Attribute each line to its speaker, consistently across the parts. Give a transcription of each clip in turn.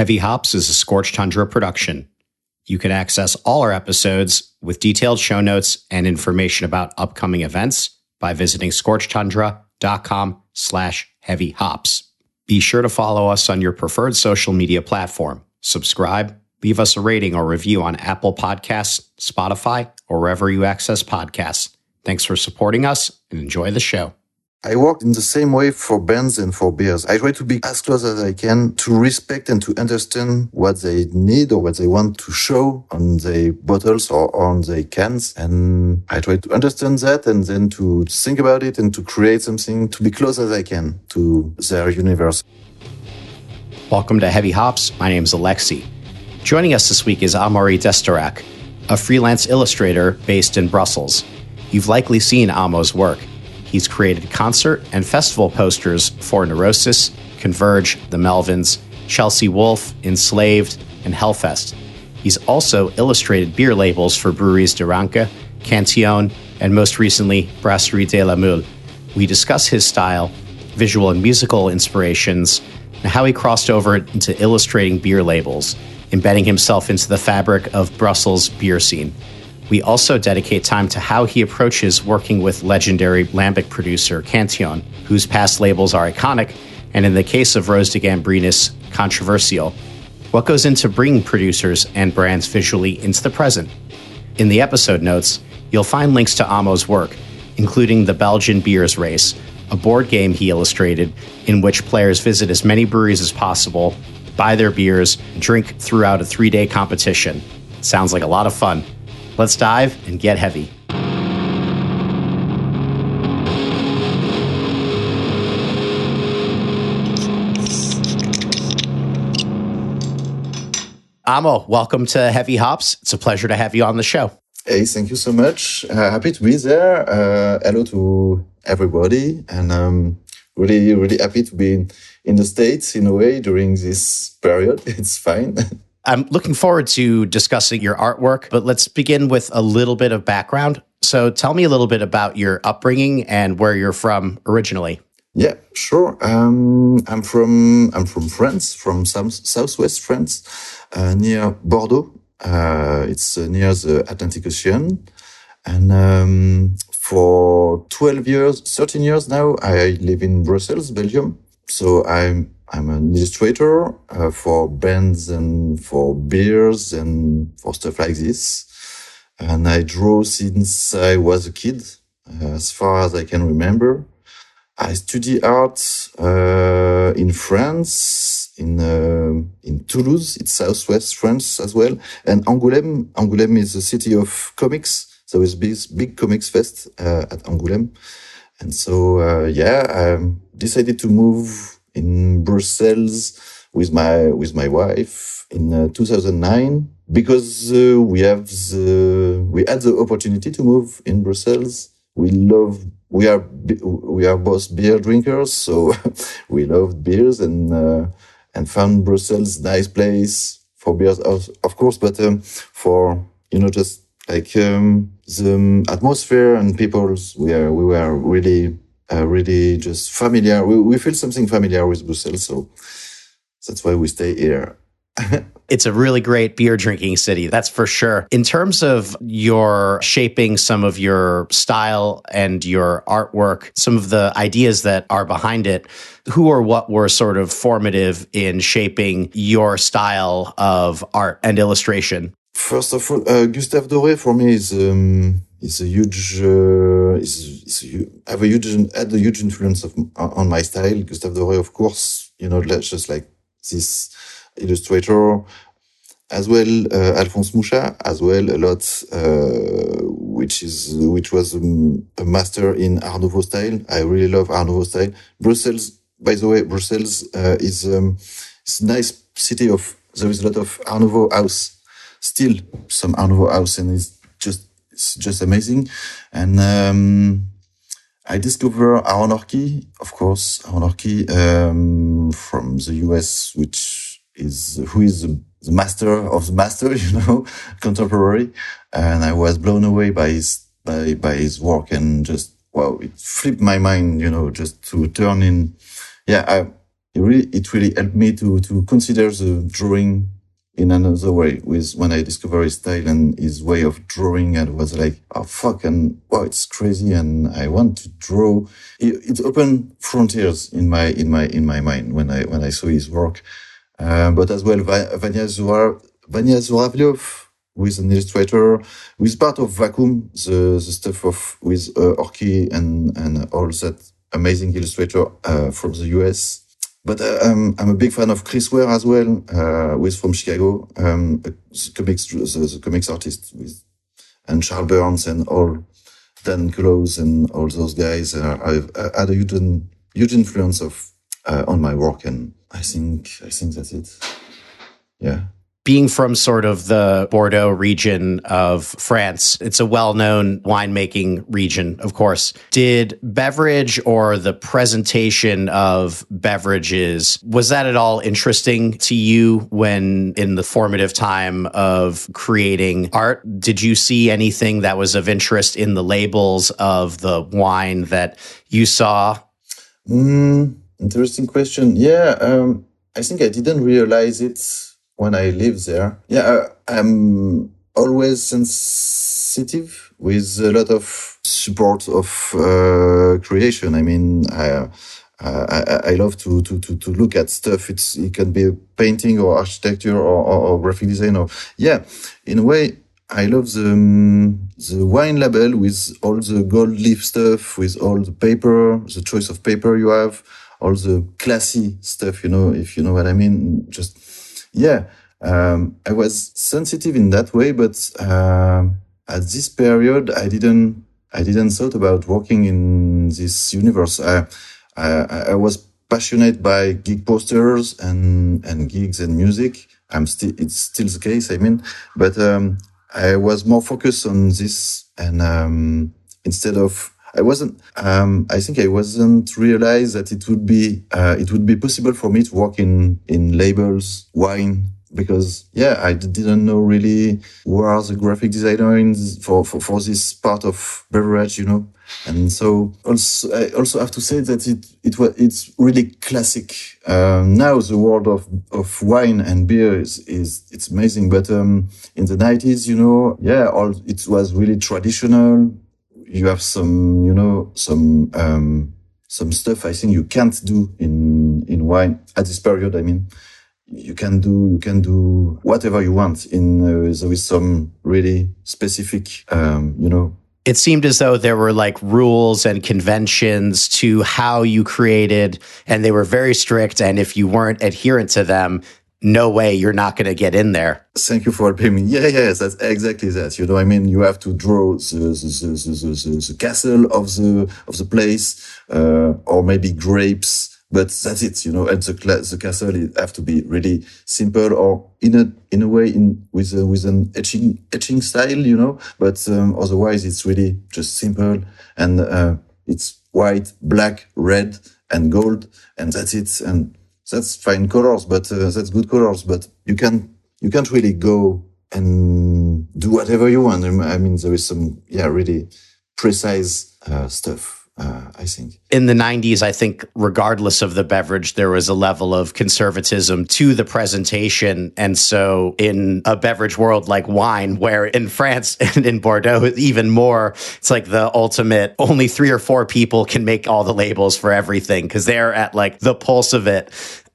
Speaker 1: Heavy Hops is a Scorched Tundra production. You can access all our episodes with detailed show notes and information about upcoming events by visiting scorchtundra.com slash heavy hops. Be sure to follow us on your preferred social media platform. Subscribe, leave us a rating or review on Apple Podcasts, Spotify, or wherever you access podcasts. Thanks for supporting us and enjoy the show.
Speaker 2: I work in the same way for bands and for beers. I try to be as close as I can to respect and to understand what they need or what they want to show on the bottles or on the cans. And I try to understand that and then to think about it and to create something to be close as I can to their universe.
Speaker 1: Welcome to Heavy Hops. My name is Alexi. Joining us this week is Amaury Destarac, a freelance illustrator based in Brussels. You've likely seen Amo's work. He's created concert and festival posters for Neurosis, Converge, The Melvins, Chelsea Wolfe, Enslaved, and Hellfest. He's also illustrated beer labels for breweries De Ranke, Cantillon, and most recently, Brasserie de la Mule. We discuss his style, visual and musical inspirations, and how he crossed over into illustrating beer labels, embedding himself into the fabric of Brussels' beer scene. We also dedicate time to how he approaches working with legendary lambic producer Cantillon, whose past labels are iconic, and in the case of Rose de Gambrinus, controversial. What goes into bringing producers and brands visually into the present? In the episode notes, you'll find links to Amo's work, including the Belgian Beers Race, a board game he illustrated in which players visit as many breweries as possible, buy their beers, drink throughout a three day competition. Sounds like a lot of fun. Let's dive and get heavy. Amo, welcome to Heavy Hops. It's a pleasure to have you on the show.
Speaker 2: Hey, thank you so much. Uh, happy to be there. Uh, hello to everybody, and um, really, really happy to be in the States in a way during this period. It's fine.
Speaker 1: I'm looking forward to discussing your artwork, but let's begin with a little bit of background. So tell me a little bit about your upbringing and where you're from originally.
Speaker 2: Yeah, sure. Um, I'm from I'm from France, from some southwest France, uh, near Bordeaux. Uh, it's uh, near the Atlantic Ocean, and um, for 12 years, 13 years now, I live in Brussels, Belgium. So I'm I'm an illustrator uh, for bands and for beers and for stuff like this. And I draw since I was a kid, uh, as far as I can remember. I study art uh, in France, in uh, in Toulouse, it's southwest France as well, and Angoulême. Angoulême is a city of comics, so it's big big comics fest uh, at Angoulême. And so yeah, I decided to move in Brussels with my with my wife in uh, 2009 because uh, we have the we had the opportunity to move in Brussels. We love we are we are both beer drinkers, so we loved beers and uh, and found Brussels nice place for beers, of, of course, but um, for you know just like um, the atmosphere and people, we are we were really uh, really just familiar. We, we feel something familiar with Brussels, so that's why we stay here.
Speaker 1: it's a really great beer drinking city, that's for sure. In terms of your shaping some of your style and your artwork, some of the ideas that are behind it, who or what were sort of formative in shaping your style of art and illustration?
Speaker 2: First of all, uh, Gustave Doré for me is um, is a huge uh, is a, have a huge had a huge influence of, on my style. Gustave Doré, of course, you know, just like this illustrator, as well uh, Alphonse Mucha, as well a lot, uh, which is which was um, a master in Art Nouveau style. I really love Art Nouveau style. Brussels, by the way, Brussels uh, is um, it's a nice city of there is a lot of Art Nouveau house, still some Art Nouveau house, and it's it's just amazing. And um, I discovered Aaron Horkey, of course, Aaron Horkey um, from the US, which is who is the, the master of the master, you know, contemporary. And I was blown away by his by by his work and just wow, it flipped my mind, you know, just to turn in. Yeah, I it really it really helped me to to consider the drawing in another way with when I discovered his style and his way of drawing and was like, oh fuck, and wow, it's crazy. And I want to draw. It, it opened frontiers in my, in my, in my mind when I, when I saw his work. Uh, but as well, Vanya Zurav, Vanya Zouravliov, with an illustrator, with part of Vacuum, the, the stuff of, with, uh, Horkey and, and all that amazing illustrator, uh, from the US. But uh, um, I'm a big fan of Chris Ware as well, uh, who is from Chicago, um, comics, the, the, comics artist with, and Charles Burns and all Dan Clowes and all those guys. Uh, I've uh, had a huge, huge influence of, uh, on my work. And I think, I think that's it. Yeah
Speaker 1: being from sort of the Bordeaux region of France, it's a well known winemaking region, of course. Did beverage or the presentation of beverages, was that at all interesting to you when in the formative time of creating art? Did you see anything that was of interest in the labels of the wine that you saw?
Speaker 2: Mm, interesting question. Yeah, um, I think I didn't realize it when I live there. Yeah, uh, I'm always sensitive with a lot of support of uh, creation. I mean, I, I, I, love to, to, to, to look at stuff. It's, it can be painting or architecture or, or, or graphic design or, yeah, in a way, I love the, um, the wine label with all the gold leaf stuff, with all the paper, the choice of paper you have, all the classy stuff, you know, if you know what I mean. Just, yeah, um, I was sensitive in that way, but uh, at this period, I didn't I didn't thought about working in this universe. I I, I was passionate by gig posters and and gigs and music. I'm still it's still the case. I mean, but um, I was more focused on this, and um, instead of I wasn't. Um, I think I wasn't realize that it would be uh, it would be possible for me to work in in labels, wine, because yeah, I didn't know really where the graphic designer for, for, for this part of beverage, you know. And so also, I also have to say that it, it was, it's really classic. Um, now the world of, of wine and beer is, is, it's amazing. But, um, in the nineties, you know, yeah, all, it was really traditional. You have some, you know, some, um, some stuff I think you can't do in, in wine at this period. I mean, you can do you can do whatever you want in uh, there is some really specific um, you know
Speaker 1: it seemed as though there were like rules and conventions to how you created and they were very strict and if you weren't adherent to them no way you're not going to get in there
Speaker 2: thank you for helping me yeah yes that's exactly that you know i mean you have to draw the the, the, the, the castle of the of the place uh, or maybe grapes but that's it, you know. And the the castle it have to be really simple or in a in a way in with a, with an etching etching style, you know. But um, otherwise, it's really just simple and uh, it's white, black, red, and gold, and that's it. And that's fine colors, but uh, that's good colors. But you can you can't really go and do whatever you want. I mean, there is some yeah really precise uh, stuff uh, I think.
Speaker 1: In the 90s, I think, regardless of the beverage, there was a level of conservatism to the presentation. And so, in a beverage world like wine, where in France and in Bordeaux, even more, it's like the ultimate only three or four people can make all the labels for everything because they're at like the pulse of it.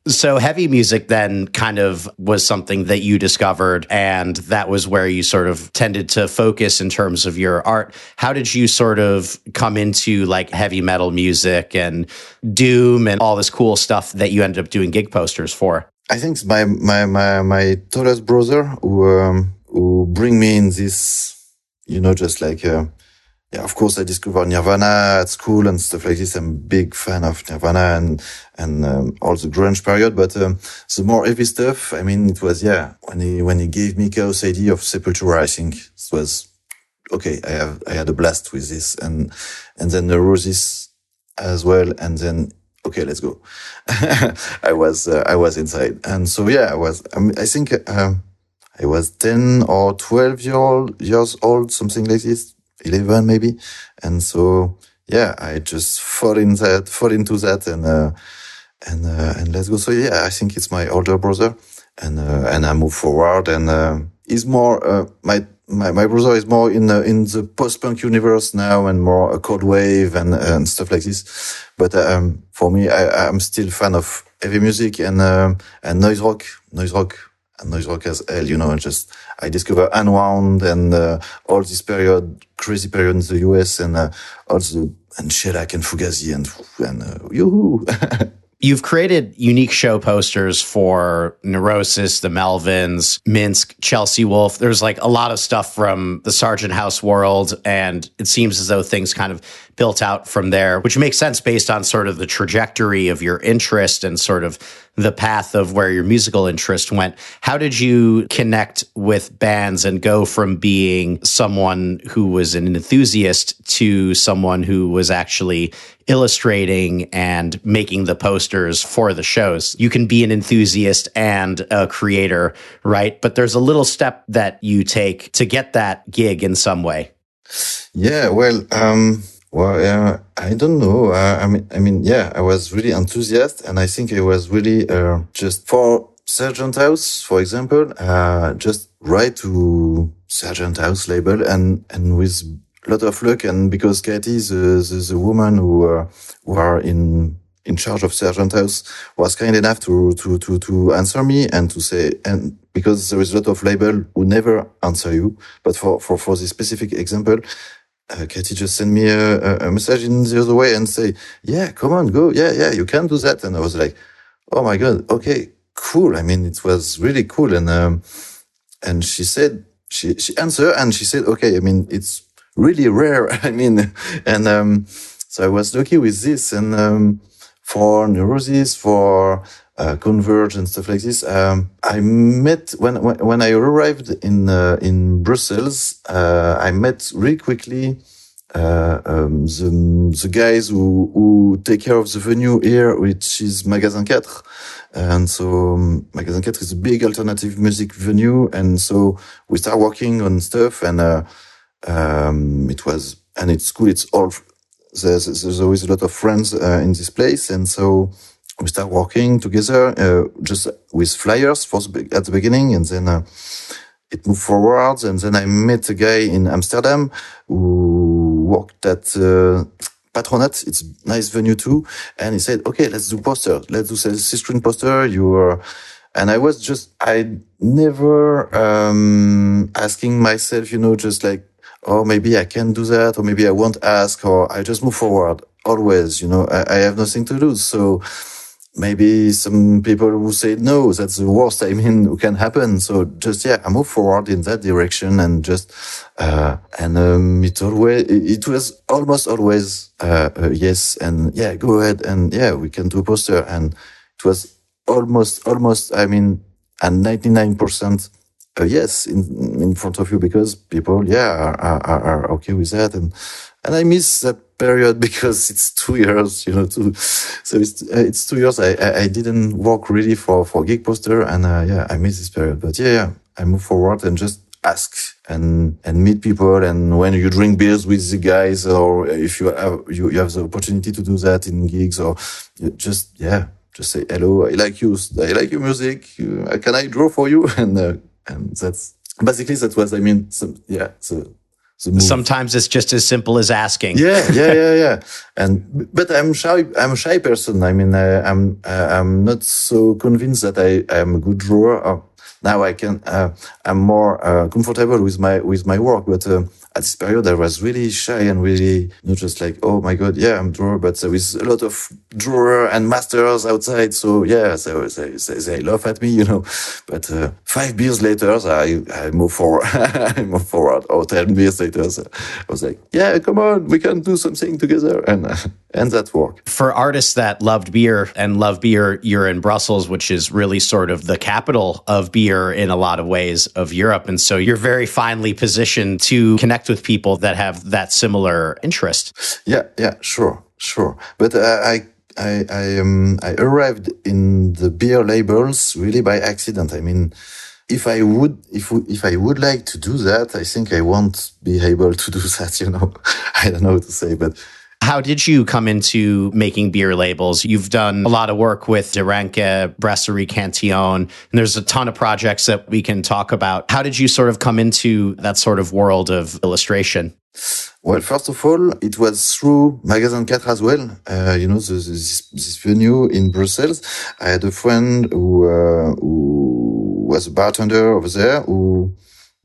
Speaker 1: So heavy music then kind of was something that you discovered and that was where you sort of tended to focus in terms of your art. How did you sort of come into like heavy metal music and doom and all this cool stuff that you ended up doing gig posters for?
Speaker 2: I think my my my my tallest brother who um, who bring me in this you know just like yeah, of course, I discovered Nirvana at school and stuff like this. I'm a big fan of Nirvana and and um, all the grunge period. But um, the more heavy stuff, I mean, it was yeah. When he when he gave me Chaos AD of Sepultura, I think it was okay. I have I had a blast with this, and and then the Roses as well, and then okay, let's go. I was uh, I was inside, and so yeah, I was. I, mean, I think um, I was ten or twelve year old, years old, something like this 11 maybe. And so, yeah, I just fall in that, fall into that and, uh, and uh, and let's go. So yeah, I think it's my older brother, and uh, and I move forward, and uh, he's more uh, my. My, my brother is more in the, in the post-punk universe now and more a cold wave and, and stuff like this. But, um, for me, I, I'm still fan of heavy music and, um, and noise rock, noise rock noise as hell, you know, and just, I discover Unwound and, uh, all this period, crazy period in the US and, uh, also, and Shellac and Fugazi and, and, uh, yoo-hoo.
Speaker 1: You've created unique show posters for Neurosis, the Melvins, Minsk, Chelsea Wolfe. There's like a lot of stuff from the Sargent House world, and it seems as though things kind of built out from there, which makes sense based on sort of the trajectory of your interest and sort of the path of where your musical interest went. How did you connect with bands and go from being someone who was an enthusiast to someone who was actually illustrating and making the posters for the shows? You can be an enthusiast and a creator, right? But there's a little step that you take to get that gig in some way.
Speaker 2: Yeah, well, um, well, I don't know. I mean, I mean, yeah, I was really enthusiastic, and I think I was really uh, just for Sargent House, for example, uh, just write to Sargent House label, and and with a lot of luck, and because Katie, the the, the woman who uh, who are in in charge of Sargent House, was kind enough to to to to answer me and to say and because there is a lot of label who never answer you, but for for for this specific example uh, Katie just sent me a, a, message in the other way and say, yeah, come on, go. Yeah, yeah, you can do that. And I was like, oh my God. Okay, cool. I mean, it was really cool. And, um, and she said, she, she answered and she said, okay, I mean, it's really rare. I mean, and, um, so I was lucky with this. And, um, for neurosis, for, uh, Converge and stuff like this. Um, I met when, when, I arrived in uh, in Brussels. Uh, I met really quickly uh, um, the the guys who who take care of the venue here, which is Magasin 4. And so um, Magasin 4 is a big alternative music venue, and so we start working on stuff, and uh, um, it was and it's cool. It's all there's, there's always a lot of friends in this place, and so we start working together uh, just with flyers for the, at the beginning and then uh, it moved forward and then I met a guy in Amsterdam who worked at uh, Patronaat. It's a nice venue too. And he said, okay, let's do poster. Let's do screen poster. You are, and I was just, I never, um, asking myself, you know, just like, oh, maybe I can do that or maybe I won't ask or I just move forward always, you know, I, I have nothing to lose. So, maybe some people will say no that's the worst i mean who can happen. So just yeah i move forward in that direction and just uh and um it always it was almost always uh, yes and yeah go ahead and yeah we can do a poster. And it was almost almost i mean and 99 percent uh, yes in in front of you because people yeah are, are, are okay with that. And and i miss that period because it's two years, you know, two, so it's, uh, it's two years. I, I, I, didn't work really for, for Gig Poster and, uh, yeah, I miss this period, but yeah, yeah, I move forward and just ask and, and meet people. And when you drink beers with the guys or if you have, you, you have the opportunity to do that in gigs or just, yeah, just say, hello, I like you. I like your music. Can I draw for you? And, uh, and that's basically that was, I mean, yeah, so
Speaker 1: Sometimes it's just as simple as asking.
Speaker 2: Yeah, yeah, yeah, yeah. and but I'm shy. I'm a shy person. I mean, uh, I'm uh, I'm not so convinced that I am a good drawer. Uh, now I can. Uh, I'm more uh, comfortable with my with my work, but uh, at this period, I was really shy and really not just like, oh my god, yeah, I'm drawer, but there is a lot of drawer and masters outside. So yeah, so they, they, they laugh at me, you know. But uh, five beers later, I I move forward, I move forward. Or beers later, so I was like, yeah, come on, we can do something together, and uh, and that worked.
Speaker 1: For artists that loved beer and love beer, you're in Brussels, which is really sort of the capital of beer in a lot of ways of Europe, and so you're very finely positioned to connect connect with people that have that similar interest.
Speaker 2: Yeah, yeah, sure, sure. But uh, I I I, um, I arrived in the beer labels really by accident. I mean, if I would if if I would like to do that, I think I won't be able to do that. You know, I don't know what to say, but
Speaker 1: How did you come into making beer labels? You've done a lot of work with De Ranke, Brasserie Cantillon, and there's a ton of projects that we can talk about. How did you sort of come into that sort of world of illustration?
Speaker 2: Well, first of all, it was through Magasin 4 as well. Uh, you know, the, the, this, this, venue in Brussels. I had a friend who, uh, who was a bartender over there who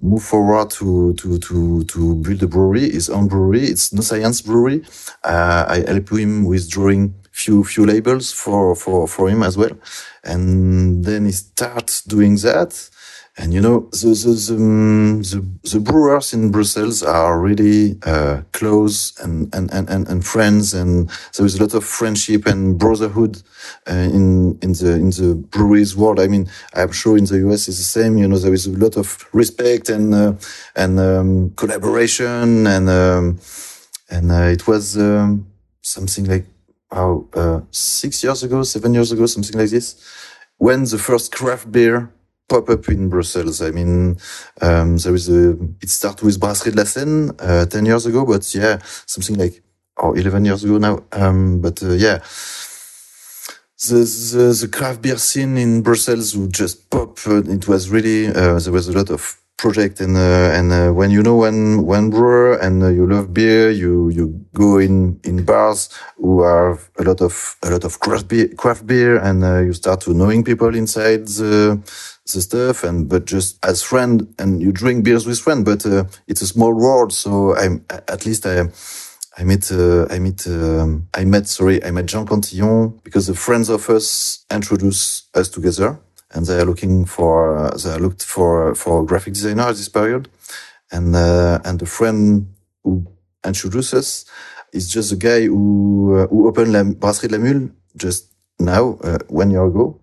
Speaker 2: moved forward to, to, to, to build a brewery, his own brewery. It's No Science Brewery. Uh, I help him with drawing few, few labels for, for, for him as well. And then he starts doing that. And you know, the, the, the, um, the, the brewers in Brussels are really uh, close and, and, and, and, friends. And there is a lot of friendship and brotherhood uh, in, in, the, in the breweries world. I mean, I'm sure in the US it's the same. You know, there is a lot of respect and, uh, and um, collaboration. And, um, and uh, it was um, something like, how, uh, six years ago, seven years ago, something like this, when the first craft beer pop up in Brussels. I mean, um, there is a, it started with Brasserie de la Senne, uh, 10 years ago, but yeah, something like, or 11 years ago now. Um, but, uh, yeah, the, the, the, craft beer scene in Brussels would just pop. It was really, uh, there was a lot of project and uh, and uh, when you know one one brewer and uh, you love beer you you go in in bars who have a lot of a lot of craft beer craft beer and uh, you start to knowing people inside the the stuff and but just as friend and you drink beers with friend but uh, it's a small world so i'm at least i I met, uh, I met, um, I met, sorry, I met Jean Cantillon because the friends of us introduced us together and they are looking for, uh, they looked for, for graphic designer at this period. And, uh, and the friend who introduced us is just a guy who, uh, who opened La Brasserie de la Mule just now, uh, one year ago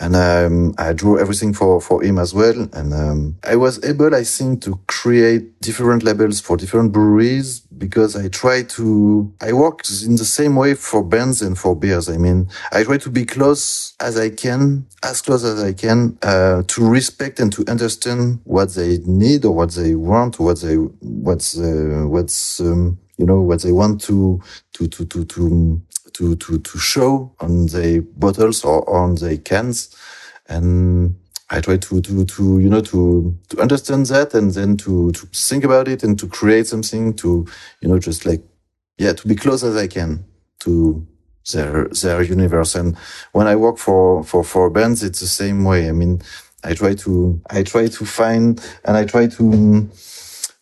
Speaker 2: and um, I drew everything for for him as well. And um, I was able, I think, to create different labels for different breweries because I try to I work in the same way for bands and for beers. I mean, I try to be close as I can, as close as I can, uh, to respect and to understand what they need or what they want, what they what's uh, what's um, you know what they want to to to to to to, to, to show on the bottles or on the cans. And I try to, to, to, you know, to, to understand that and then to, to think about it and to create something to, you know, just like, yeah, to be close as I can to their, their universe. And when I work for, for, for bands, it's the same way. I mean, I try to, I try to find and I try to,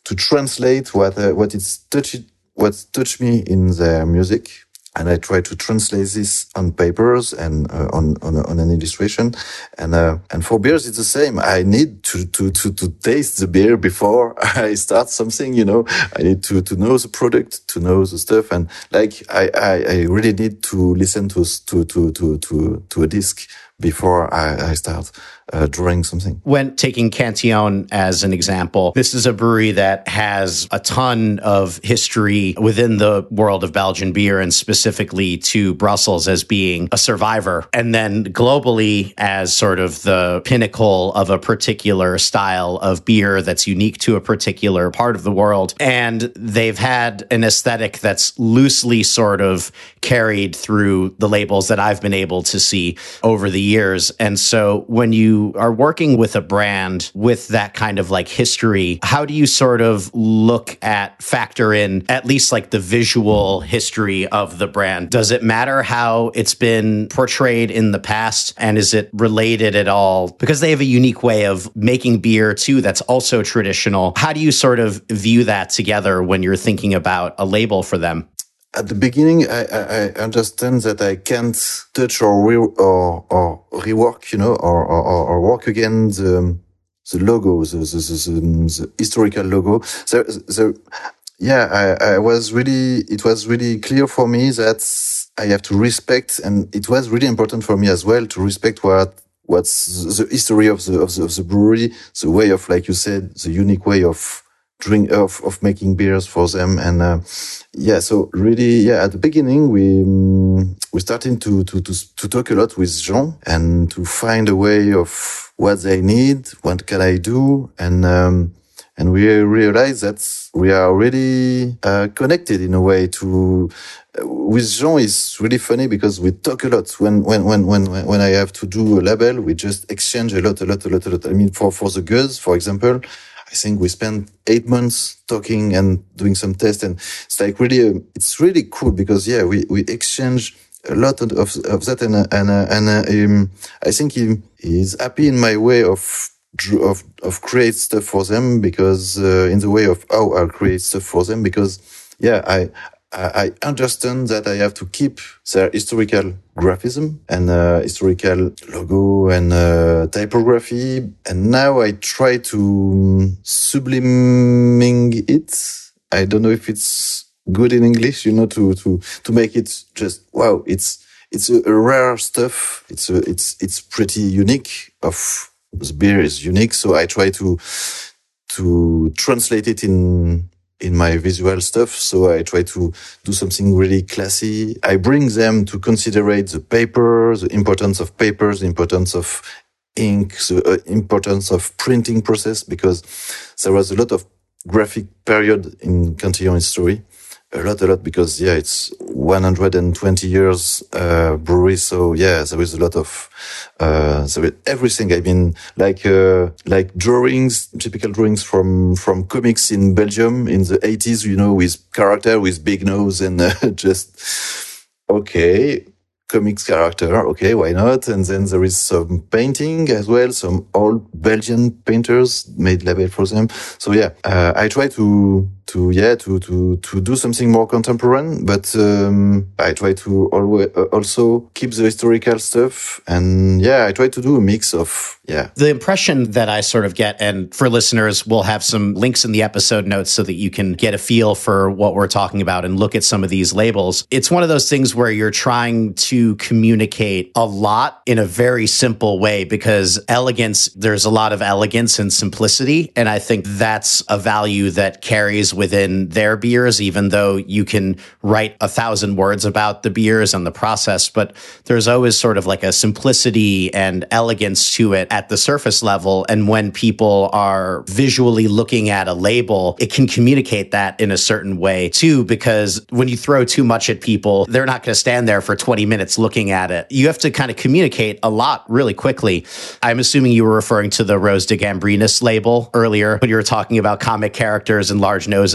Speaker 2: to translate what, uh, what it's touched, what's touched me in their music and I try to translate this on papers and uh, on, on, on an illustration. And uh, and for beers, it's the same. I need to, to to to taste the beer before I start something. You know, I need to to know the product, to know the stuff, and like I I, I really need to listen to to to to to to a disc before I, I start uh, drawing something.
Speaker 1: When taking Cantillon as an example, this is a brewery that has a ton of history within the world of Belgian beer and specifically to Brussels as being a survivor. And then globally as sort of the pinnacle of a particular style of beer that's unique to a particular part of the world. And they've had an aesthetic that's loosely sort of carried through the labels that I've been able to see over the years. And so when you are working with a brand with that kind of like history, how do you sort of look at factor in at least like the visual history of the brand? Does it matter how it's been portrayed in the past? And is it related at all? Because they have a unique way of making beer too that's also traditional. How do you sort of view that together when you're thinking about a label for them?
Speaker 2: At the beginning, I, I, understand that I can't touch or re or, or rework, you know, or, or, or work again the the logo, the the, the, the historical logo. So, the, yeah, I, I was really, it was really clear for me that I have to respect, and it was really important for me as well to respect what what's the history of the of the, of the brewery, the way of, like you said, the unique way of drink of, of making beers for them. And uh, yeah so really yeah at the beginning we um, we started to, to to to talk a lot with jean and to find a way of what they need what can i do? And um, and we realize that we are already uh, connected in a way to uh, with Jean is really funny because we talk a lot. When when when when when I have to do a label we just exchange a lot a lot a lot a lot. I mean for for the girls for example I think we spent eight months talking and doing some tests and it's like really it's really cool because yeah we we exchange a lot of, of that and and and um, I think he is happy in my way of of of create stuff for them because uh, in the way of how I create stuff for them because yeah I I understand that I have to keep their historical graphism and uh, historical logo and uh, typography and now I try to subliming it. I don't know if it's good in English you know to to to make it just wow it's it's a, a rare stuff. It's a, it's it's pretty unique. Of the beer is unique, so I try to to translate it in in my visual stuff. So I try to do something really classy. I bring them to considerate the paper, the importance of papers, the importance of ink, the uh, importance of printing process, because there was a lot of graphic period in Cantillon history a lot, a lot, because yeah, it's 120 years uh, brewery. So yeah, there is a lot of uh, everything. I mean, like uh, like drawings, typical drawings from from comics in Belgium in the 80s. You know, with character with big nose and uh, just okay comics character. Okay, why not? And then there is some painting as well. Some old Belgian painters made label for them. So yeah, uh, I try to to yeah to to to do something more contemporary but um, i try to always uh, also keep the historical stuff and yeah i try to do a mix of yeah.
Speaker 1: The impression that i sort of get and for listeners we'll have some links in the episode notes so that you can get a feel for what we're talking about and look at some of these labels. It's one of those things where you're trying to communicate a lot in a very simple way because elegance there's a lot of elegance and simplicity and i think that's a value that carries within their beers, even though you can write a thousand words about the beers and the process. But there's always sort of like a simplicity and elegance to it at the surface level. And when people are visually looking at a label, it can communicate that in a certain way too, because when you throw too much at people, they're not going to stand there for 20 minutes looking at it. You have to kind of communicate a lot really quickly. I'm assuming you were referring to the Rose de Gambrinus label earlier when you were talking about comic characters and large noses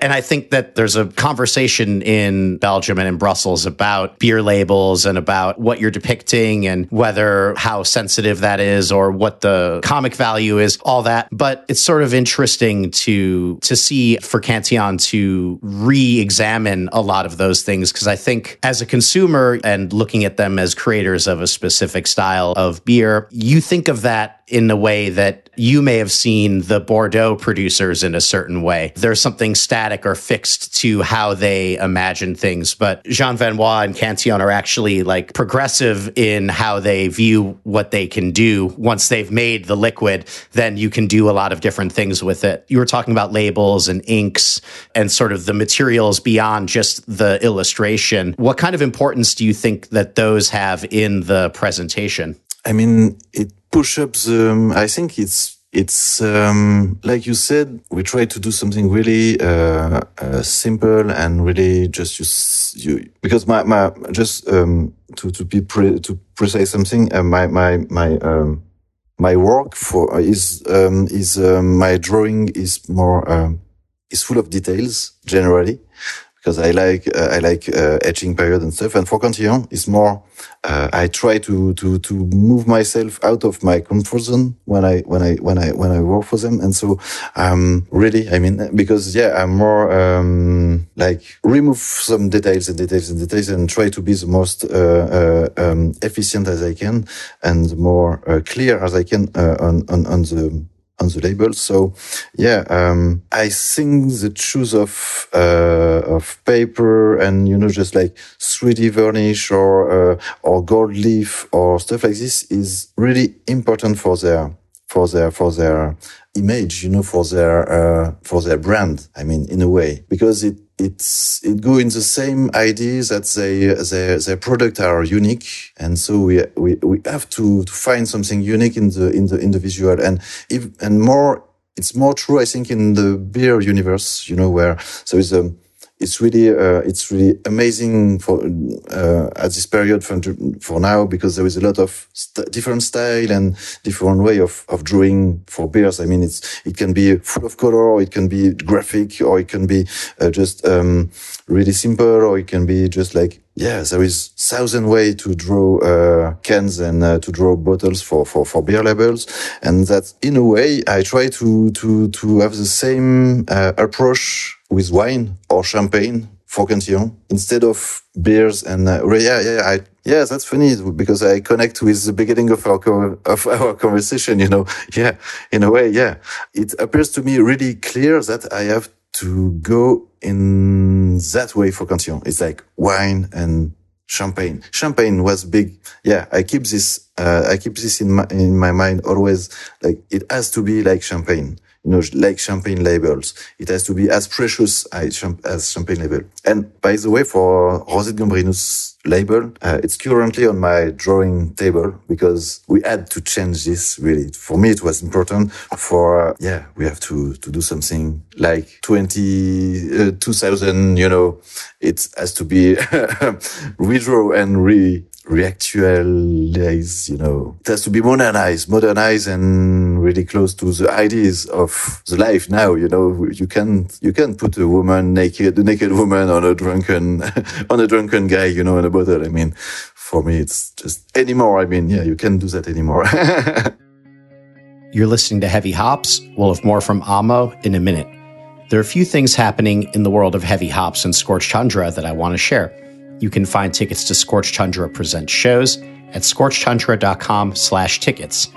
Speaker 1: And I think that there's a conversation in Belgium and in Brussels about beer labels and about what you're depicting and whether how sensitive that is or what the comic value is, all that. But it's sort of interesting to to see for Cantillon to re-examine a lot of those things because I think as a consumer and looking at them as creators of a specific style of beer, you think of that in a way that you may have seen the Bordeaux producers in a certain way. There's something static or fixed to how they imagine things. But Jean Van Roy and Cantillon are actually like progressive in how they view what they can do. Once they've made the liquid, then you can do a lot of different things with it. You were talking about labels and inks and sort of the materials beyond just the illustration. What kind of importance do you think that those have in the presentation?
Speaker 2: I mean, it push up the, um, I think it's, it's um, like you said, we try to do something really uh, uh, simple and really just use you because my my just um, to to be pre, to precise something. Uh, my my my um, my work for is um, is um, my drawing is more um, is full of details generally because I like uh, I like uh, etching period and stuff. And for Cantillon, it's more uh, I try to to to move myself out of my comfort zone when I when I when I when I work for them. And so um really, I mean, because yeah, I'm more um like remove some details and details and details and try to be the most uh, uh, um, efficient as I can and more uh, clear as I can on on on the on the label. So yeah, um, I think the choice of uh, of paper and you know just like 3D varnish or uh, or gold leaf or stuff like this is really important for their for their for their image, you know, for their uh, for their brand. I mean, in a way, because it it's it go in the same idea that they their their product are unique, and so we we we have to, to find something unique in the in the in the visual, and if and more it's more true, I think, in the beer universe, you know, where so it's a, it's really uh, it's really amazing for uh, at this period for, for now because there is a lot of st different style and different way of, of drawing for beers. I mean, it's it can be full of color, or it can be graphic, or it can be uh, just um, really simple, or it can be just like yeah, there is thousand way to draw uh, cans and uh, to draw bottles for, for, for beer labels, and that in a way I try to to to have the same uh, approach with wine or champagne for Cantillon instead of beers and uh, yeah yeah I yeah that's funny because I connect with the beginning of our of our conversation you know yeah in a way yeah. It appears to me really clear that I have to go in that way for Cantillon it's like wine and champagne. Champagne was big. Yeah I keep this uh, I keep this in my in my mind always. Like it has to be like champagne you know, like champagne labels. It has to be as precious as champagne label. And by the way, for Rosé Gambrinus label, uh, it's currently on my drawing table because we had to change this really. For me, it was important for, uh, yeah, we have to, to do something like 20, uh, 2000, you know, it has to be redraw and re, reactualize, you know, it has to be modernized, modernized and really close to the ideas of the life now, you know, you can't, you can't put a woman naked, a naked woman on a drunken, on a drunken guy, you know, in a bottle. I mean, for me, it's just anymore. I mean, yeah, you can't do that anymore.
Speaker 1: You're listening to Heavy Hops. We'll have more from Amo in a minute. There are a few things happening in the world of heavy hops and scorched tundra that I want to share. You can find tickets to Scorched Tundra Present shows at scorchedtundra.com slash tickets.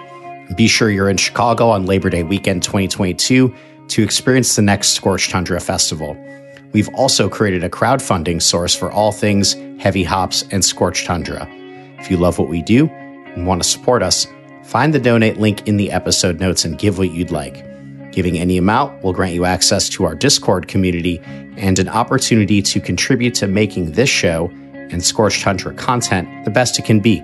Speaker 1: Be sure you're in Chicago on Labor Day weekend 2022 to experience the next Scorched Tundra Festival. We've also created a crowdfunding source for all things heavy hops and scorched tundra. If you love what we do and want to support us, find the donate link in the episode notes and give what you'd like. Giving any amount will grant you access to our Discord community and an opportunity to contribute to making this show and Scorched Tundra content the best it can be.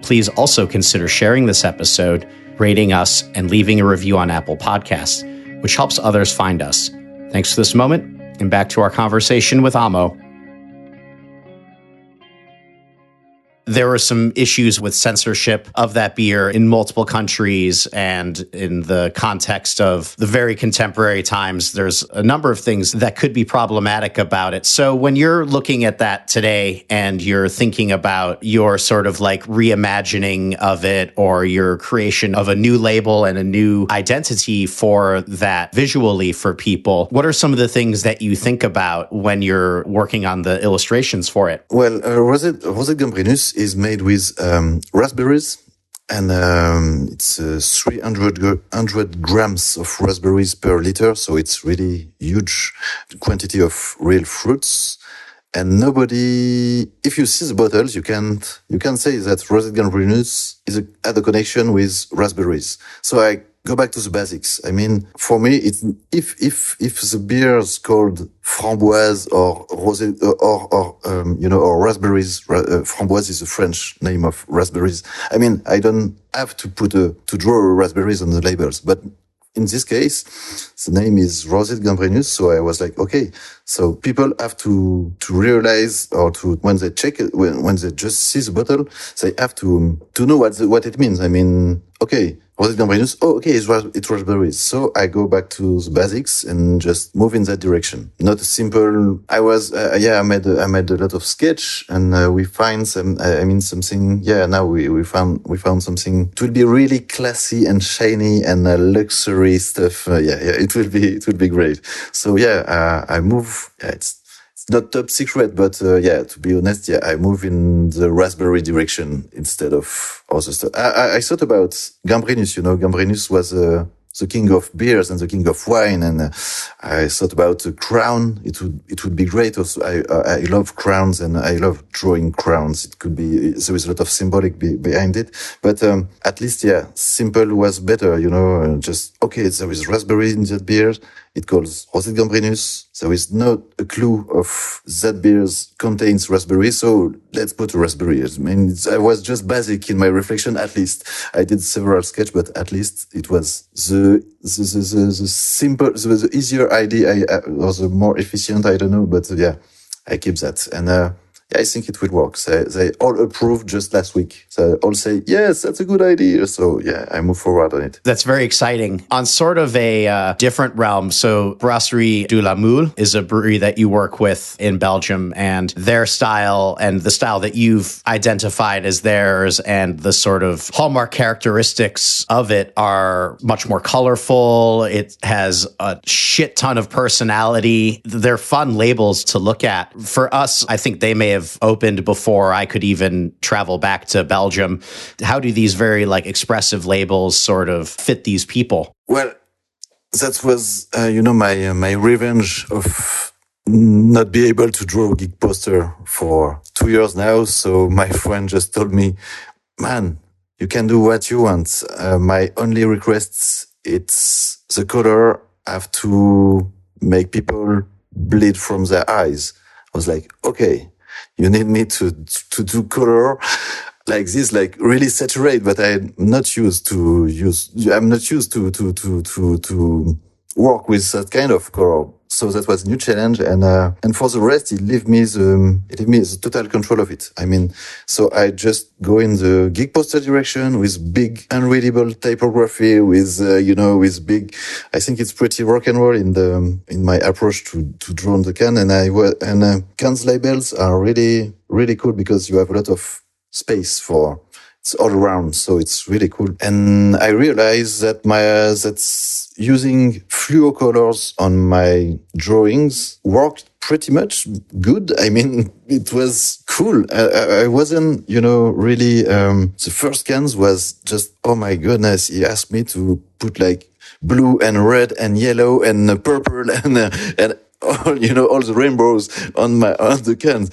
Speaker 1: Please also consider sharing this episode, rating us, and leaving a review on Apple Podcasts, which helps others find us. Thanks for this moment, and back to our conversation with Amo. There were some issues with censorship of that beer in multiple countries and in the context of the very contemporary times there's a number of things that could be problematic about it. So when you're looking at that today and you're thinking about your sort of like reimagining of it or your creation of a new label and a new identity for that visually for people what are some of the things that you think about when you're working on the illustrations for it?
Speaker 2: Well uh, Rosé, Rosé Gambrinus is made with um, raspberries and um, it's uh, 300 grams of raspberries per liter. So it's really huge quantity of real fruits. And nobody, if you see the bottles, you can't, you can say that Rosé Gambrinus is a, had a connection with raspberries. So I go back to the basics. I mean, for me, it's if if if the beer is called framboise or rosé or or um, you know or raspberries, uh, framboise is a French name of raspberries. I mean, I don't have to put a to draw raspberries on the labels, but in this case, the name is Rosé Gambrinus. So I was like, okay, so people have to, to realize or to, when they check it, when, when they just see the bottle, they have to, to know what, the, what it means. I mean, okay, was it Gambrinus? Oh, okay, it was it was raspberries. So I go back to the basics and just move in that direction. Not a simple. I was, uh, yeah, I made, I made a lot of sketch and uh, we find some, uh, I mean, something, yeah, now we, we found, we found something. It will be really classy and shiny and uh, luxury stuff. Uh, yeah, yeah, it will be, it will be great. So yeah, uh, I move, yeah, it's, not top secret, but uh, yeah, to be honest, yeah, I move in the raspberry direction instead of other stuff. I, I, I thought about Gambrinus, you know, Gambrinus was uh, the king of beers and the king of wine, and uh, I thought about the crown. It would it would be great. Also, I I love crowns and I love drawing crowns. It could be there is a lot of symbolic be, behind it, but um, at least yeah, simple was better. You know, just okay, there is raspberry in that beer it calls Rosé Gambrinus. There is not a clue of that beer contains raspberry, so let's put raspberry. I mean, I was just basic in my reflection. At least I did several sketch, but at least it was the the the, the, the, simple, the, the easier idea I, or the more efficient. I don't know, but uh, yeah, I keep that. And uh, I think it will work. They, they all approved just last week. So all say, yes, that's a good idea. So yeah, I move forward on it.
Speaker 1: That's very exciting. On sort of a uh, different realm, so Brasserie de la Mule is a brewery that you work with in Belgium, and their style and the style that you've identified as theirs and the sort of hallmark characteristics of it are much more colorful. It has a shit ton of personality. They're fun labels to look at. For us, I think they may have have opened before I could even travel back to Belgium. How do these very like expressive labels sort of fit these people?
Speaker 2: Well, that was, uh, you know, my uh, my revenge of not be able to draw a gig poster for two years now. So my friend just told me, man, you can do what you want. Uh, my only request, it's the color I have to make people bleed from their eyes. I was like, okay, you need me to to do color like this, like really saturate, but I'm not used to use. I'm not used to to to to to work with that kind of color. So that was a new challenge. And, uh, and for the rest, it leave me the, it leave me the total control of it. I mean, so I just go in the gig poster direction with big unreadable typography with, uh, you know, with big, I think it's pretty rock and roll in the, in my approach to, to draw on the can. And I, and, uh, cans labels are really, really cool because you have a lot of space for, it's all around. So it's really cool. And I realized that my, uh, that's using fluo colors on my drawings worked pretty much good. I mean, it was cool. I, I wasn't, you know, really, um, the first cans was just, oh my goodness. He asked me to put like blue and red and yellow and purple and, uh, and all, you know, all the rainbows on my, on the cans.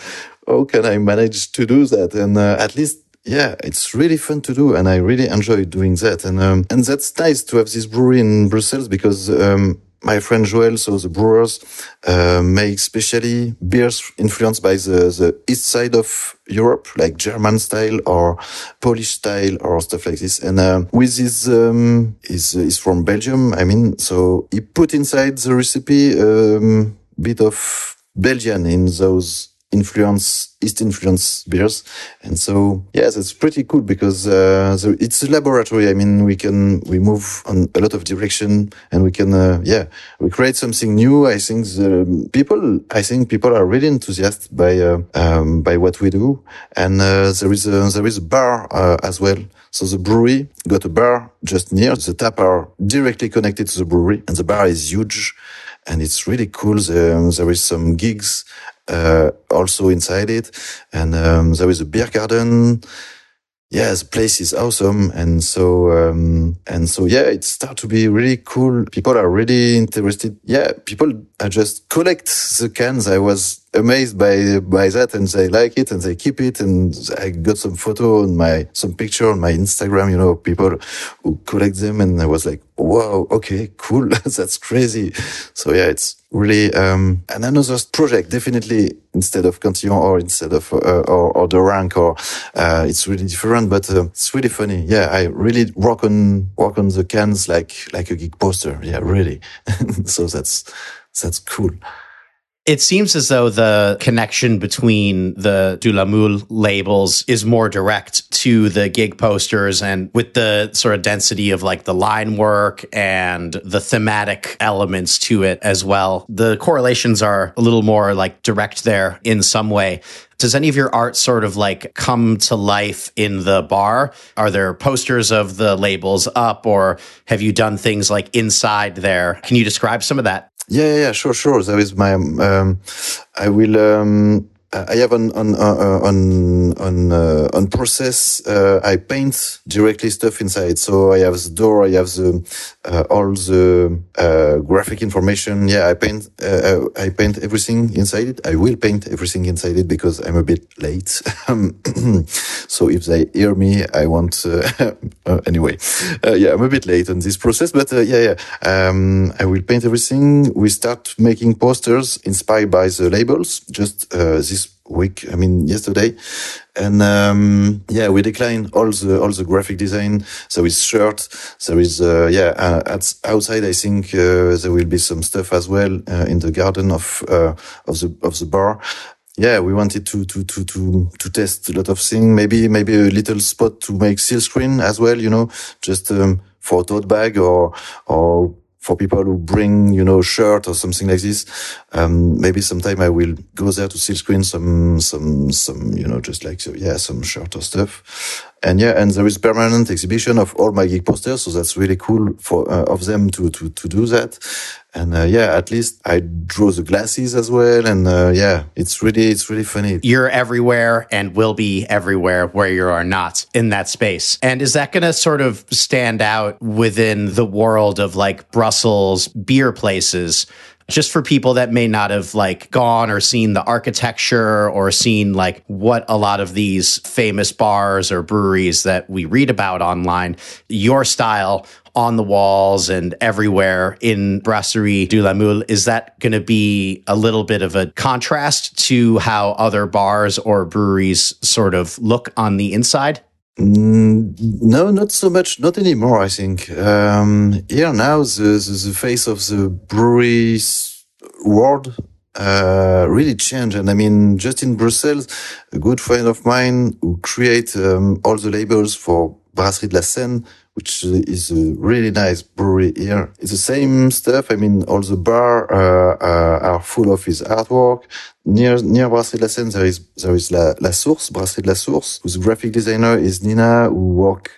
Speaker 2: How can I manage to do that? And uh, at least yeah, it's really fun to do, and I really enjoy doing that. And um, and that's nice to have this brewery in Brussels because um, my friend Joel, so the brewers, uh, make specially beers influenced by the, the east side of Europe, like German style or Polish style or stuff like this. And uh, with his, um, is is from Belgium. I mean, so he put inside the recipe um, bit of Belgian in those influence East influence beers. And so, yes, it's pretty cool because uh, the, it's a laboratory. I mean, we can we move on a lot of direction, and we can uh, yeah we create something new. I think the people I think people are really enthusiastic by uh, um, by what we do, and uh, there is a there is a bar uh, as well. So the brewery got a bar just near. The tap are directly connected to the brewery, and the bar is huge and it's really cool. There, there is some gigs uh, also inside it. And um, there is a beer garden. Yeah, the place is awesome. And so, um, and so, yeah, it started to be really cool. People are really interested. Yeah, people are just collect the cans. I was amazed by by that, and they like it and they keep it. And I got some photo on my some picture on my Instagram. You know, people who collect them, and I was like, wow, okay, cool, that's crazy. So yeah, it's really um, and another project definitely instead of Cantillon or instead of uh, or, or De Ranke or uh, it's really different, but uh, it's really funny. Yeah, I really work on work on the cans like like a geek poster. Yeah, really. so that's that's cool.
Speaker 1: It seems as though the connection between the De La Mule labels is more direct to the gig posters and with the sort of density of like the line work and the thematic elements to it as well. The correlations are a little more like direct there in some way. Does any of your art sort of like come to life in the bar? Are there posters of the labels up or have you done things like inside there? Can you describe some of that?
Speaker 2: Yeah, yeah, sure, sure. That is my. Um, I will. Um, I have on on uh, on on uh, on process. Uh, I paint directly stuff inside. So I have the door. I have the uh, all the uh, graphic information. Yeah, I paint. Uh, I paint everything inside it. I will paint everything inside it because I'm a bit late. so if they hear me, I want. anyway, yeah, I'm a bit late on this process, but yeah, yeah. Um, I will paint everything. We start making posters inspired by the labels. Just this this week. I mean, yesterday. And, um, yeah, we decline all the, all the graphic design. So is shirt. There is, uh, yeah, uh, at outside, I think, uh, there will be some stuff as well, uh, in the garden of, uh, of the, of the bar yeah, we wanted to to to to to test a lot of things. Maybe maybe a little spot to make seal screen as well. You know, just um, for a tote bag or or for people who bring, you know, shirt or something like this. Um, maybe sometime I will go there to seal screen some, some, some, you know, just like, so yeah, some shirt or stuff. And yeah, and there is permanent exhibition of all my gig posters. So that's really cool for, uh, of them to, to, to do that. And uh, yeah, at least I draw the glasses as well. And uh, yeah, it's really, it's really funny.
Speaker 1: You're everywhere and will be everywhere where you are not in that space. And is that going to sort of stand out within the world of like Brussels beer places? Just for people that may not have like gone or seen the architecture or seen like what a lot of these famous bars or breweries that we read about online, your style on the walls and everywhere in Brasserie du La Mule. Is that going to be a little bit of a contrast to how other bars or breweries sort of look on the inside?
Speaker 2: Mm, no, not so much. Not anymore. I think um, now the, the, the face of the breweries world uh, really changed. And I mean, just in Brussels, a good friend of mine who create um, all the labels for Brasserie de la Senne, which is a really nice brewery here. It's the same stuff. I mean, all the bar uh, uh, are full of his artwork. Near near Brasserie de la Senne, there is there is La, la Source, Brasserie de la Source, whose graphic designer is Nina, who work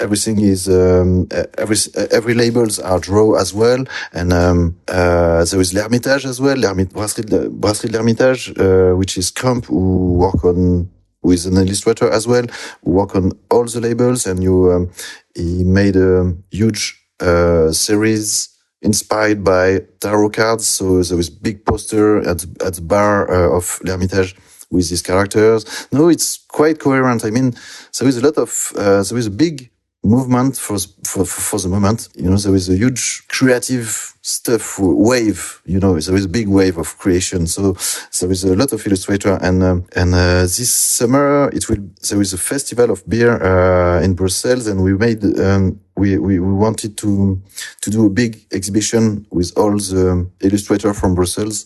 Speaker 2: everything is um, every every labels are draw as well and um, uh, there is l'Ermitage as well brasserie, brasserie l'Ermitage uh, which is Camp who work on with an illustrator as well who work on all the labels and you um, he made a huge uh, series inspired by tarot cards. So there is big poster at at the bar uh, of l'Ermitage with these characters. No it's quite coherent. I mean there is a lot of uh, there is a big movement for, for, for the moment. You know, there is a huge creative stuff wave. You know, there is a big wave of creation. So there is a lot of illustrator, and um, and uh, this summer it will. There is a festival of beer uh, in Brussels, and we made. Um, we, we, we wanted to to do a big exhibition with all the illustrator from Brussels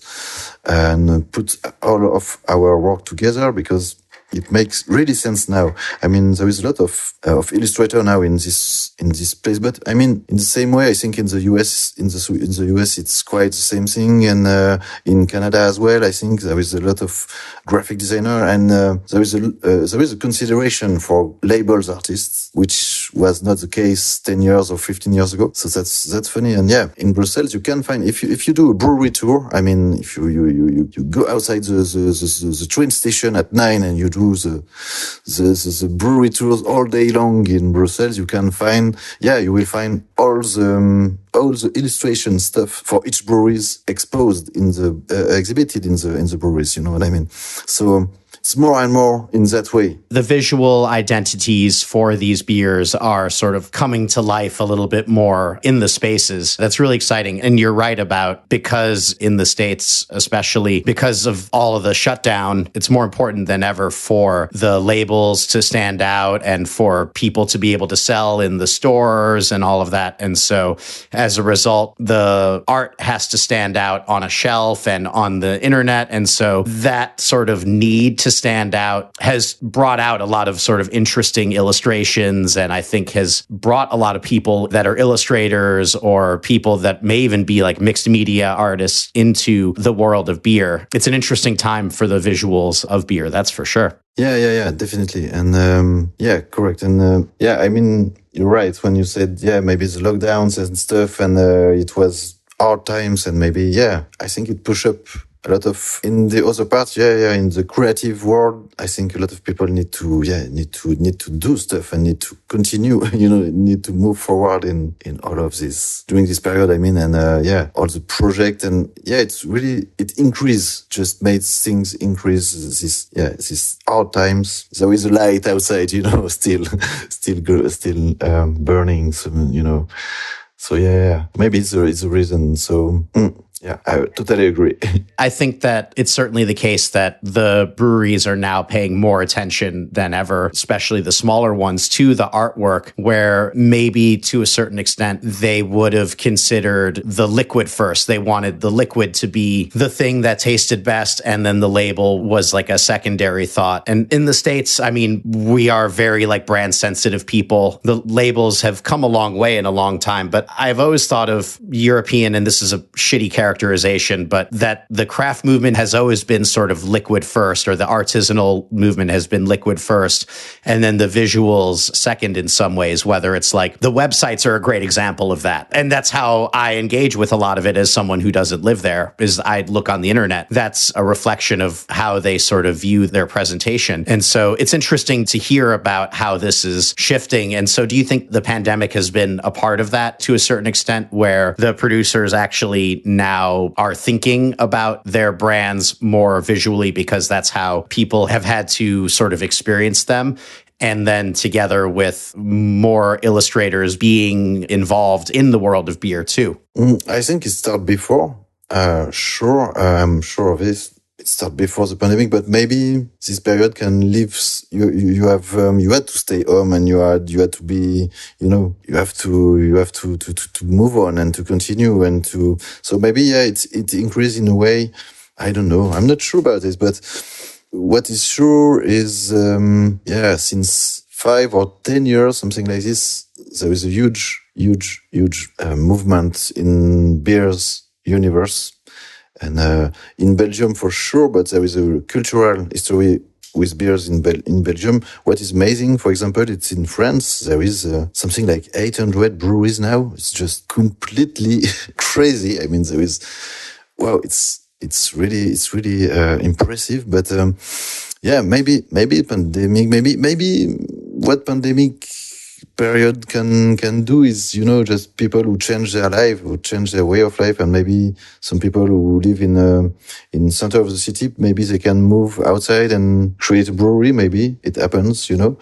Speaker 2: and put all of our work together because it makes really sense now. I mean, there is a lot of uh, of illustrator now in this in this place, but I mean, in the same way, I think in the US in the in the US it's quite the same thing, and uh, in Canada as well. I think there is a lot of graphic designer, and uh, there is a uh, there is a consideration for labels artists, which was not the case ten years or fifteen years ago. So that's that's funny, and yeah, in Brussels you can find if you if you do a brewery tour. I mean, if you you you, you go outside the the, the the train station at nine and you do do the, the, the, the, brewery tours all day long in Brussels, you can find, yeah, you will find all the, um, all the illustration stuff for each breweries exposed in the, uh, exhibited in the, in the breweries. You know what I mean? So, it's more and more in that way.
Speaker 1: The visual identities for these beers are sort of coming to life a little bit more in the spaces. That's really exciting. And you're right about because in the States, especially because of all of the shutdown, it's more important than ever for the labels to stand out and for people to be able to sell in the stores and all of that. And so as a result, the art has to stand out on a shelf and on the internet. And so that sort of need to stand out has brought out a lot of sort of interesting illustrations and I think has brought a lot of people that are illustrators or people that may even be like mixed media artists into the world of beer. It's an interesting time for the visuals of beer, that's for sure.
Speaker 2: Yeah, yeah, yeah, definitely. And um, yeah, correct. And uh, yeah, I mean, you're right when you said, yeah, maybe the lockdowns and stuff and uh, it was hard times and maybe, yeah, I think it pushed up a lot of in the other parts yeah yeah in the creative world i think a lot of people need to yeah need to need to do stuff and need to continue you know need to move forward in in all of this. During this period i mean and uh, yeah all the project and yeah it's really it increase just made things increase this yeah this hard times. There is a light outside you know still still still um, burning some you know. So yeah, yeah, maybe it's a, it's a reason. So mm, Yeah, I totally agree.
Speaker 1: I think that it's certainly the case that the breweries are now paying more attention than ever, especially the smaller ones, to the artwork, where maybe to a certain extent they would have considered the liquid first. They wanted the liquid to be the thing that tasted best, and then the label was like a secondary thought. And in the States, I mean, we are very like brand sensitive people. The labels have come a long way in a long time, but I've always thought of European, and this is a shitty character characterization, but that the craft movement has always been sort of liquid first, or the artisanal movement has been liquid first, and then the visuals second in some ways, whether it's like the websites are a great example of that. And that's how I engage with a lot of it as someone who doesn't live there, is I look on the internet. That's a reflection of how they sort of view their presentation. And so it's interesting to hear about how this is shifting. And so do you think the pandemic has been a part of that to a certain extent where the producers actually now now are thinking about their brands more visually because that's how people have had to sort of experience them and then together with more illustrators being involved in the world of beer too?
Speaker 2: Mm, I think it started before. Uh, sure, I'm sure of this it started before the pandemic, but maybe this period can leave You you have um, you had to stay home and you had you had to be you know you have to you have to to to, to move on and to continue and to so maybe yeah it's it increased in a way. I don't know. I'm not sure about this, but what is sure is um, yeah since five or ten years something like this there is a huge huge huge uh, movement in beers universe and uh, in Belgium for sure, but there is a cultural history with beers in, Bel in Belgium. What is amazing, for example, it's in France. There is uh, something like 800 breweries now. It's just completely crazy. I mean, there is, wow, it's, it's really, it's really uh, impressive. But um, yeah, maybe, maybe pandemic, maybe, maybe what pandemic period can can do is you know just people who change their life who change their way of life and maybe some people who live in uh, in center of the city maybe they can move outside and create a brewery maybe. It happens you know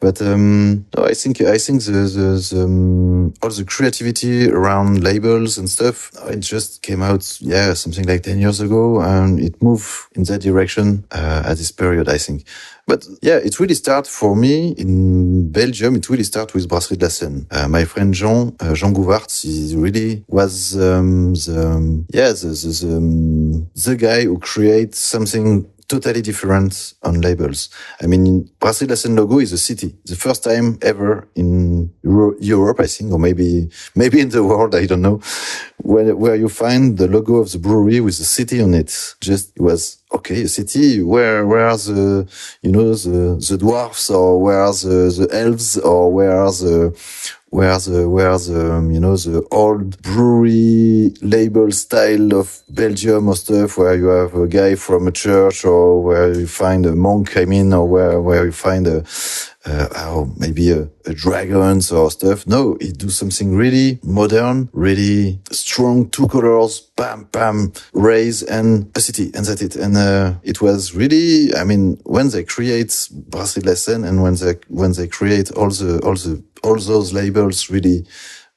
Speaker 2: but um, no, I think I think the, the, the um, all the creativity around labels and stuff it just came out yeah something like ten years ago and it moved in that direction uh, at this period I think but yeah, it really started for me in Belgium. It really started with Brasserie de la Senne. Uh, my friend Jean, uh, Jean Goovaerts, he really was um, the, um, yeah, the, the, the, um, the guy who creates something totally different on labels. I mean, de logo is a city. The first time ever in Euro Europe, I think, or maybe, maybe in the world, I don't know, where, where you find the logo of the brewery with the city on it. Just, it was okay, a city where where are the you know the the dwarfs or where are the the elves or where are the where the where the um, you know the old brewery label style of Belgium or stuff where you have a guy from a church or where you find a monk I mean or where where you find a uh, oh, maybe a, a, dragons or stuff. No, it do something really modern, really strong, two colors, bam, bam, raise and a city, and that's it. And uh, it was really, I mean, when they create la Senne and when they when they create all the all the all those labels, really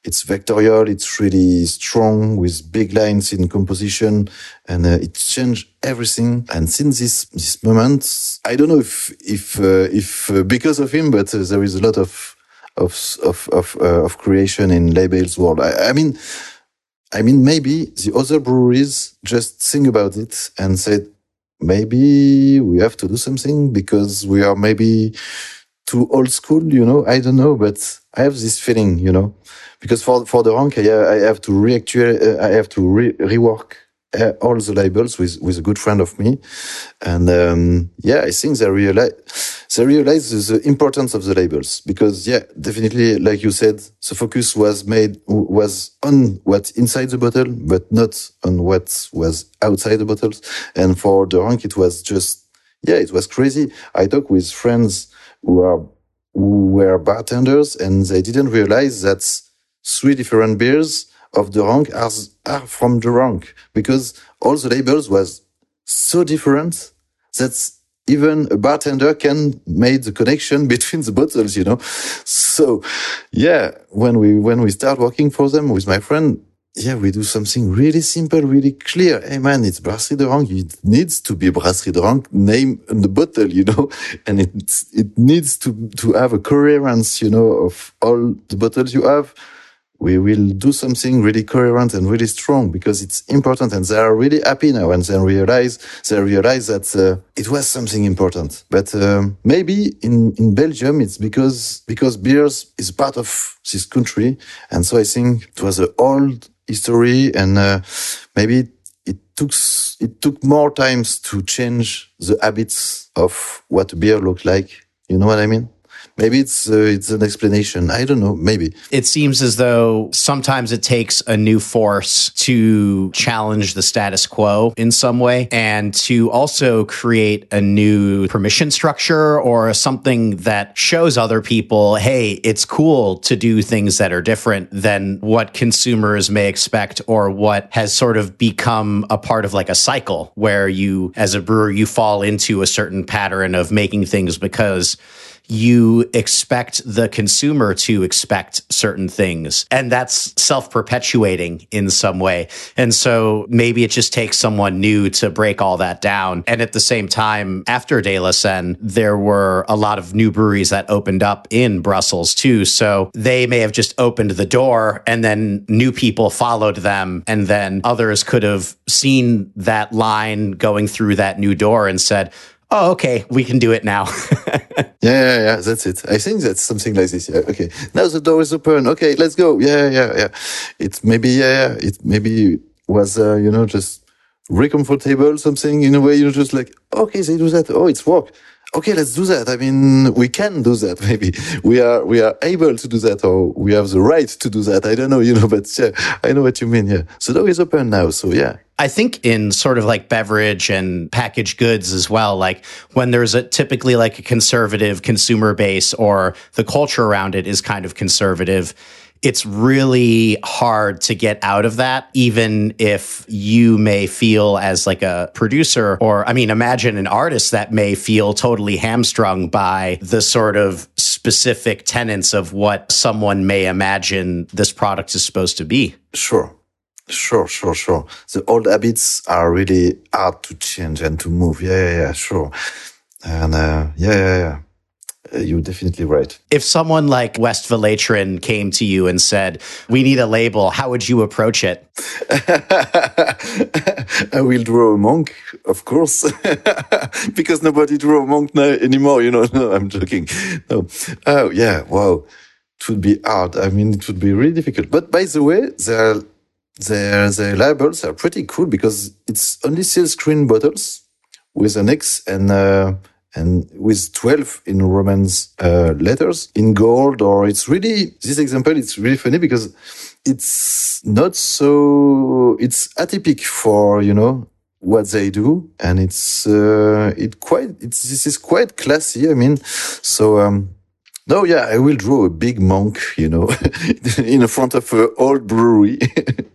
Speaker 2: it's vectorial. It's really strong with big lines in composition and uh, it changed everything. And since this, this moment, I don't know if, if, uh, if uh, because of him, but uh, there is a lot of, of, of, of, uh, of creation in labels world. I, I mean, I mean, maybe the other breweries just think about it and said, maybe we have to do something because we are maybe too old school, you know, I don't know, but I have this feeling, you know, because for for De Ranke, I, I have to reactual, uh, I have to re rework uh, all the labels with with a good friend of me, and um, yeah, I think they realize they realize the importance of the labels because yeah, definitely, like you said, the focus was made was on what's inside the bottle, but not on what was outside the bottles. And for De Ranke, it was just yeah, it was crazy. I talk with friends who are who were bartenders and they didn't realize that three different beers of De Ranke are, are from De Ranke because all the labels was so different that even a bartender can make the connection between the bottles, you know. So yeah, when we when we start working for them with my friend, yeah, we do something really simple, really clear. Hey man, it's Brasserie De Ranke. It needs to be Brasserie De Ranke name on the bottle, you know, and it it needs to to have a coherence, you know, of all the bottles you have. We will do something really coherent and really strong because it's important, and they are really happy now, and they realize they realize that uh, it was something important. But um, maybe in in Belgium, it's because because beers is part of this country, and so I think it was an old history and uh, maybe it took it took more times to change the habits of what beer looked like. You know what i mean Maybe it's uh, it's an explanation. I don't know. Maybe
Speaker 1: it seems as though sometimes it takes a new force to challenge the status quo in some way, and to also create a new permission structure or something that shows other people, hey, it's cool to do things that are different than what consumers may expect or what has sort of become a part of like a cycle where you, as a brewer, you fall into a certain pattern of making things because you expect the consumer to expect certain things. And that's self perpetuating in some way. And so maybe it just takes someone new to break all that down. And at the same time, after De La there were a lot of new breweries that opened up in Brussels too. So they may have just opened the door and then new people followed them. And then others could have seen that line going through that new door and said, oh, okay, we can do it now.
Speaker 2: yeah, yeah, yeah, that's it. I think that's something like this. Yeah, okay. Now the door is open. Okay, let's go. Yeah, yeah, yeah. It maybe, yeah, yeah. It maybe was, uh, you know, just very comfortable, something in a way, you know, just like, okay, they do that. Oh, it's work. Okay, let's do that. I mean, we can do that. Maybe we are, we are able to do that or we have the right to do that. I don't know, you know, but yeah, I know what you mean. Yeah. So door is open now. So yeah.
Speaker 1: I think in sort of like beverage and packaged goods as well, like when there's a typically like a conservative consumer base or the culture around it is kind of conservative, it's really hard to get out of that, even if you may feel as like a producer, or I mean, imagine an artist that may feel totally hamstrung by the sort of specific tenets of what someone may imagine this product is supposed to be.
Speaker 2: Sure. Sure, sure, sure. The old habits are really hard to change and to move. Yeah, yeah, yeah, sure. And uh, yeah, yeah, yeah. Uh, you're definitely right.
Speaker 1: If someone like Westvleteren came to you and said, "We need a label," how would you approach it?
Speaker 2: I will draw a monk, of course, because nobody draw a monk now anymore. You know, no, I'm joking. No, oh yeah, wow, it would be hard. I mean, it would be really difficult. But by the way, there are the, the labels are pretty cool because it's only silkscreen bottles with an X and uh, and with 12 in Roman uh, letters in gold or it's really this example it's really funny because it's not so it's atypical for you know what they do and it's uh, it quite it's this is quite classy i mean so um no, yeah, I will draw a big monk, you know, in front of an old brewery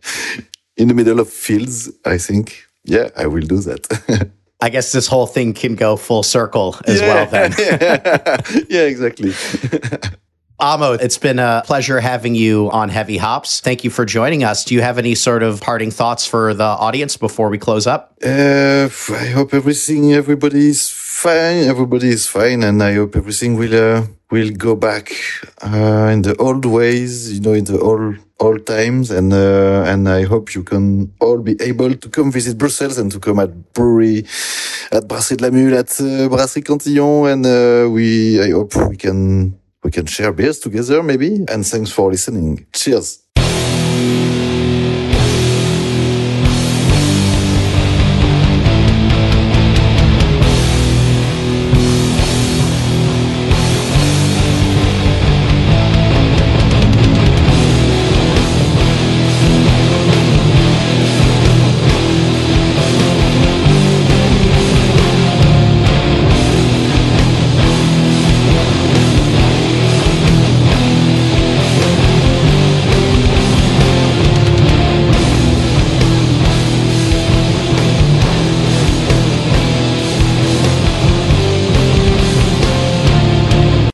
Speaker 2: in the middle of fields. I think, yeah, I will do that.
Speaker 1: I guess this whole thing can go full circle as
Speaker 2: yeah,
Speaker 1: well, then.
Speaker 2: yeah, yeah exactly.
Speaker 1: Amo, it's been a pleasure having you on Heavy Hops. Thank you for joining us. Do you have any sort of parting thoughts for the audience before we close up?
Speaker 2: Uh, I hope everything, everybody's fine. Everybody is fine, and I hope everything will uh, will go back uh, in the old ways. You know, in the old old times, and uh, and I hope you can all be able to come visit Brussels and to come at brewery at Brasserie de la Mule at uh, Brasserie Cantillon, and uh, we I hope we can we can share beers together maybe. And thanks for listening. Cheers.